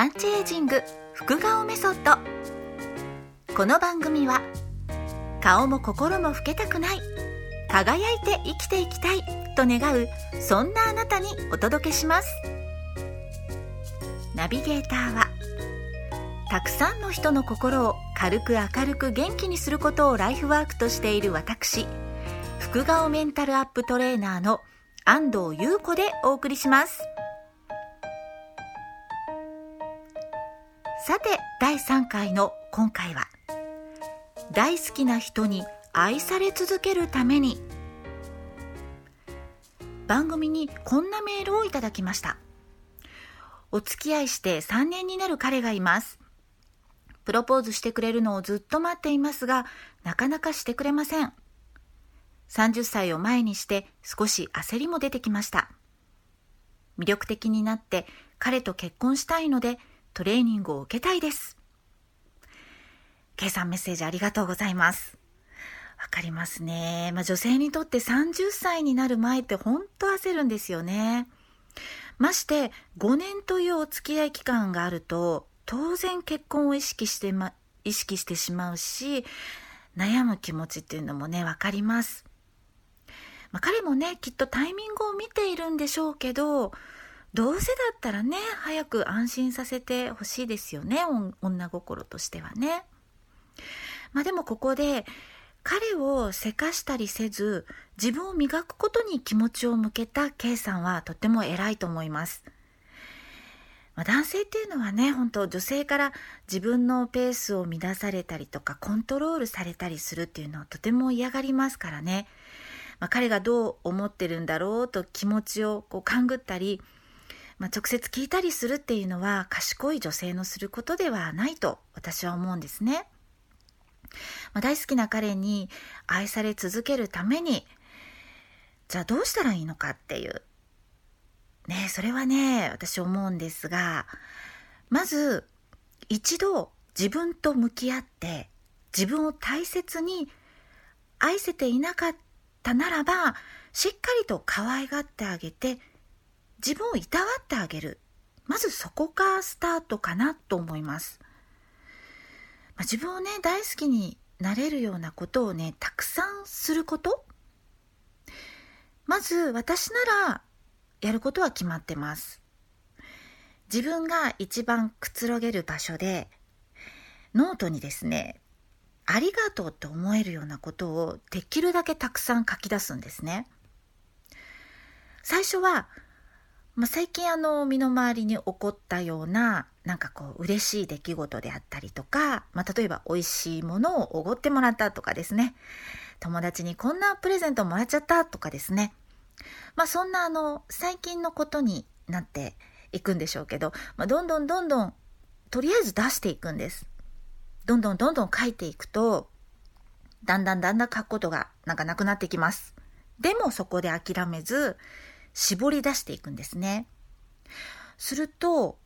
アンチエイジング副顔メソッド。この番組は顔も心も老けたくない輝いて生きていきたいと願うそんなあなたにお届けします。ナビゲーターはたくさんの人の心を軽く明るく元気にすることをライフワークとしている私副顔メンタルアップトレーナーの安藤優子でお送りします。さて第3回の今回は大好きな人に愛され続けるために番組にこんなメールをいただきました。お付き合いして3年になる彼がいます。プロポーズしてくれるのをずっと待っていますがなかなかしてくれません。30歳を前にして少し焦りも出てきました。魅力的になって彼と結婚したいのでトレーニングを受けたいです K さんメッセージありがとうございますわかりますね。まあ、女性にとって30歳になる前って本当焦るんですよね。まして5年というお付き合い期間があると当然結婚を意識して、ま、意識してしまうし悩む気持ちっていうのもね分かります。まあ、彼もねきっとタイミングを見ているんでしょうけどどうせだったらね早く安心させてほしいですよね女心としてはね。まあ、でもここで彼をせかしたりせず自分を磨くことに気持ちを向けた K さんはとても偉いと思います。まあ、男性っていうのはね本当女性から自分のペースを乱されたりとかコントロールされたりするっていうのをとても嫌がりますからね、まあ、彼がどう思ってるんだろうと気持ちをこう勘ぐったり、まあ、直接聞いたりするっていうのは賢い女性のすることではないと私は思うんですね。まあ、大好きな彼に愛され続けるためにじゃあどうしたらいいのかっていうねそれはね私思うんですがまず一度自分と向き合って自分を大切に愛せていなかったならばしっかりと可愛がってあげて自分をいたわってあげる。まずそこがスタートかなと思います。まあ、自分をね大好きになれるようなことをねたくさんすること。まず私ならやることは決まってます。自分が一番くつろげる場所でノートにですねありがとうって思えるようなことをできるだけたくさん書き出すんですね。最初はまあ、最近あの身の回りに起こったようななんかこう嬉しい出来事であったりとか、まあ、例えば美味しいものをおごってもらったとかですね。友達にこんなプレゼントもらっちゃったとかですね。まあそんなあの最近のことになっていくんでしょうけど、まあ、どんどんどんどんとりあえず出していくんです。どんどんどんどん書いていくとだんだんだんだん書くことがなんかなくなってきます。でもそこで諦めず絞り出していくんですね。すると、も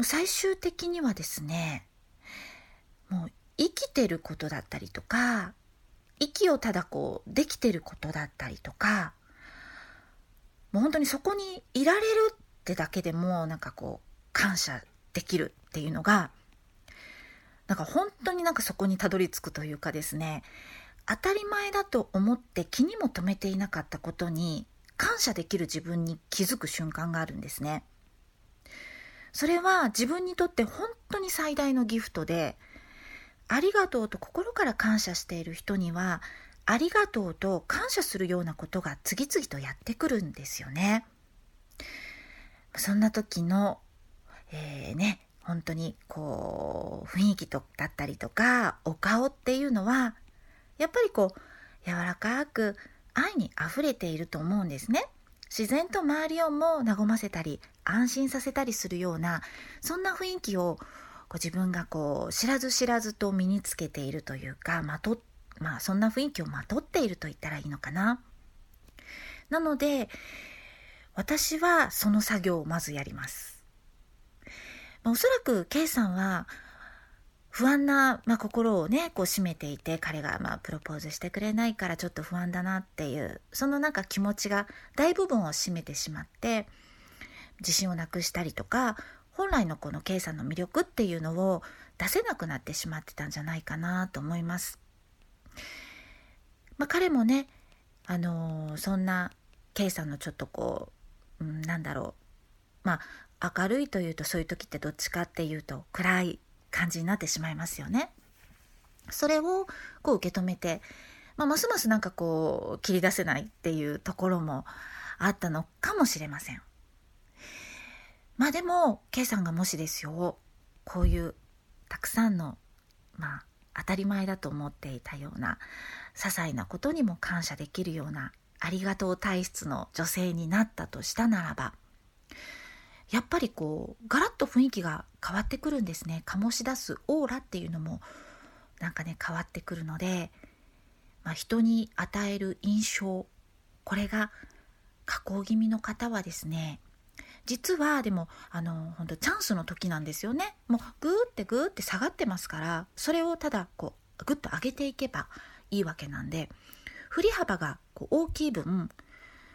う最終的にはですね、もう生きてることだったりとか、息をただこうできてることだったりとか、もう本当にそこにいられるってだけでもなんかこう感謝できるっていうのが、なんか本当になんかそこにたどり着くというかですね、当たり前だと思って気にも留めていなかったことに感謝できる自分に気づく瞬間があるんですね。それは自分にとって本当に最大のギフトで、ありがとうと心から感謝している人には、ありがとうと感謝するようなことが次々とやってくるんですよね。そんな時の、えー、ね、本当にこう雰囲気とだったりとかお顔っていうのはやっぱりこう柔らかく愛に溢れていると思うんですね。自然と周りをも和ませたり安心させたりするようなそんな雰囲気をこう自分がこう知らず知らずと身につけているというかまとまあそんな雰囲気をまとっていると言ったらいいのかな。なので私はその作業をまずやります。まおそらく K さんは不安な、まあ、心をねこう締めていて彼がまあプロポーズしてくれないからちょっと不安だなっていうそのなんか気持ちが大部分を占めてしまって自信をなくしたりとか本来のこの K さんの魅力っていうのを出せなくなってしまってたんじゃないかなと思います。まあ、彼もね、あのー、そんな K さんのちょっとこう、うん、なんだろうまあ明るいというとそういう時ってどっちかっていうと暗い感じになってしまいますよね。それをこう受け止めて、まあ、ますますなんかこう切り出せないっていうところもあったのかもしれません。まあでも K さんがもしですよこういうたくさんのまあ当たり前だと思っていたような些細なことにも感謝できるようなありがとう体質の女性になったとしたならばやっぱりこうガラッと雰囲気が変わってくるんですね。醸し出すオーラっていうのもなんかね変わってくるので、まあ、人に与える印象これが加工気味の方はですね実はでもあの本当チャンスの時なんですよね。もうグーってグーって下がってますからそれをただこうグッと上げていけばいいわけなんで振り幅がこう大きい分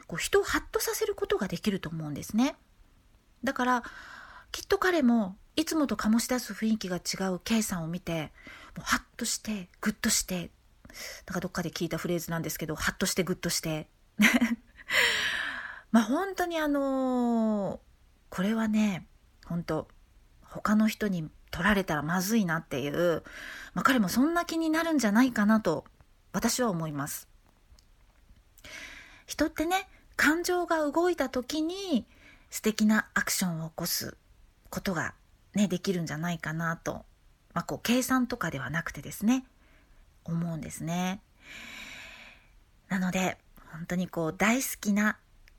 こう人をハッとさせることができると思うんですね。だからきっと彼もいつもと醸し出す雰囲気が違う K さんを見てもうハッとしてグッとしてなんかどっかで聞いたフレーズなんですけどハッとしてグッとして。まあ本当にあのー、これはね本当他の人に取られたらまずいなっていう、まあ、彼もそんな気になるんじゃないかなと私は思います。人ってね感情が動いた時に素敵なアクションを起こすことがねできるんじゃないかなと、まあ、こう計算とかではなくてですね思うんですねなので本当にこう大好きな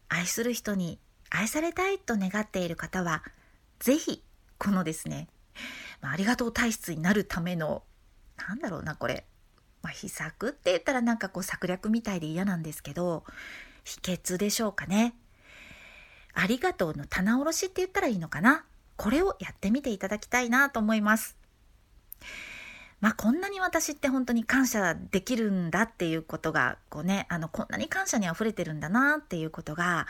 愛する人に愛されたいと願っている方は、ぜひ、このですね、まあ、ありがとう体質になるための、なんだろうな、これ。まあ、秘策って言ったらなんかこう策略みたいで嫌なんですけど、秘訣でしょうかね。ありがとうの棚卸しって言ったらいいのかな？これをやってみていただきたいなと思います。まあ、こんなに私って本当に感謝できるんだっていうことが、こうね、あの、こんなに感謝に溢れてるんだなっていうことが、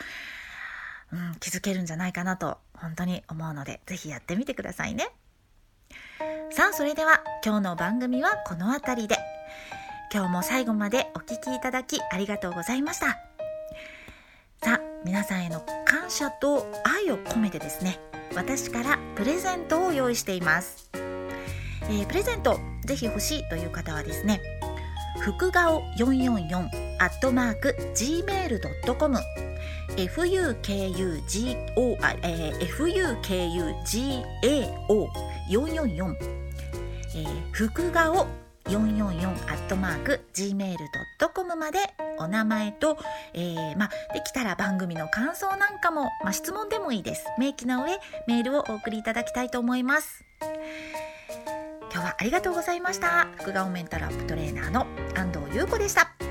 うん、気づけるんじゃないかなと、本当に思うので、ぜひやってみてくださいね。さあ、それでは今日の番組はこの辺りで。今日も最後までお聴きいただきありがとうございました。さあ、皆さんへの感謝と愛を込めてですね、私からプレゼントを用意しています。えー、プレゼントぜひ欲しいという方はですね福顔444アットマーク gmail.com fukugao、えー、fukugao444、えー、福顔444アットマーク gmail.com までお名前と、えー、まあできたら番組の感想なんかも、まあ質問でもいいです。明記の上メールをお送りいただきたいと思います。今日はありがとうございました。副顔メンタルアップトレーナーの安藤優子でした。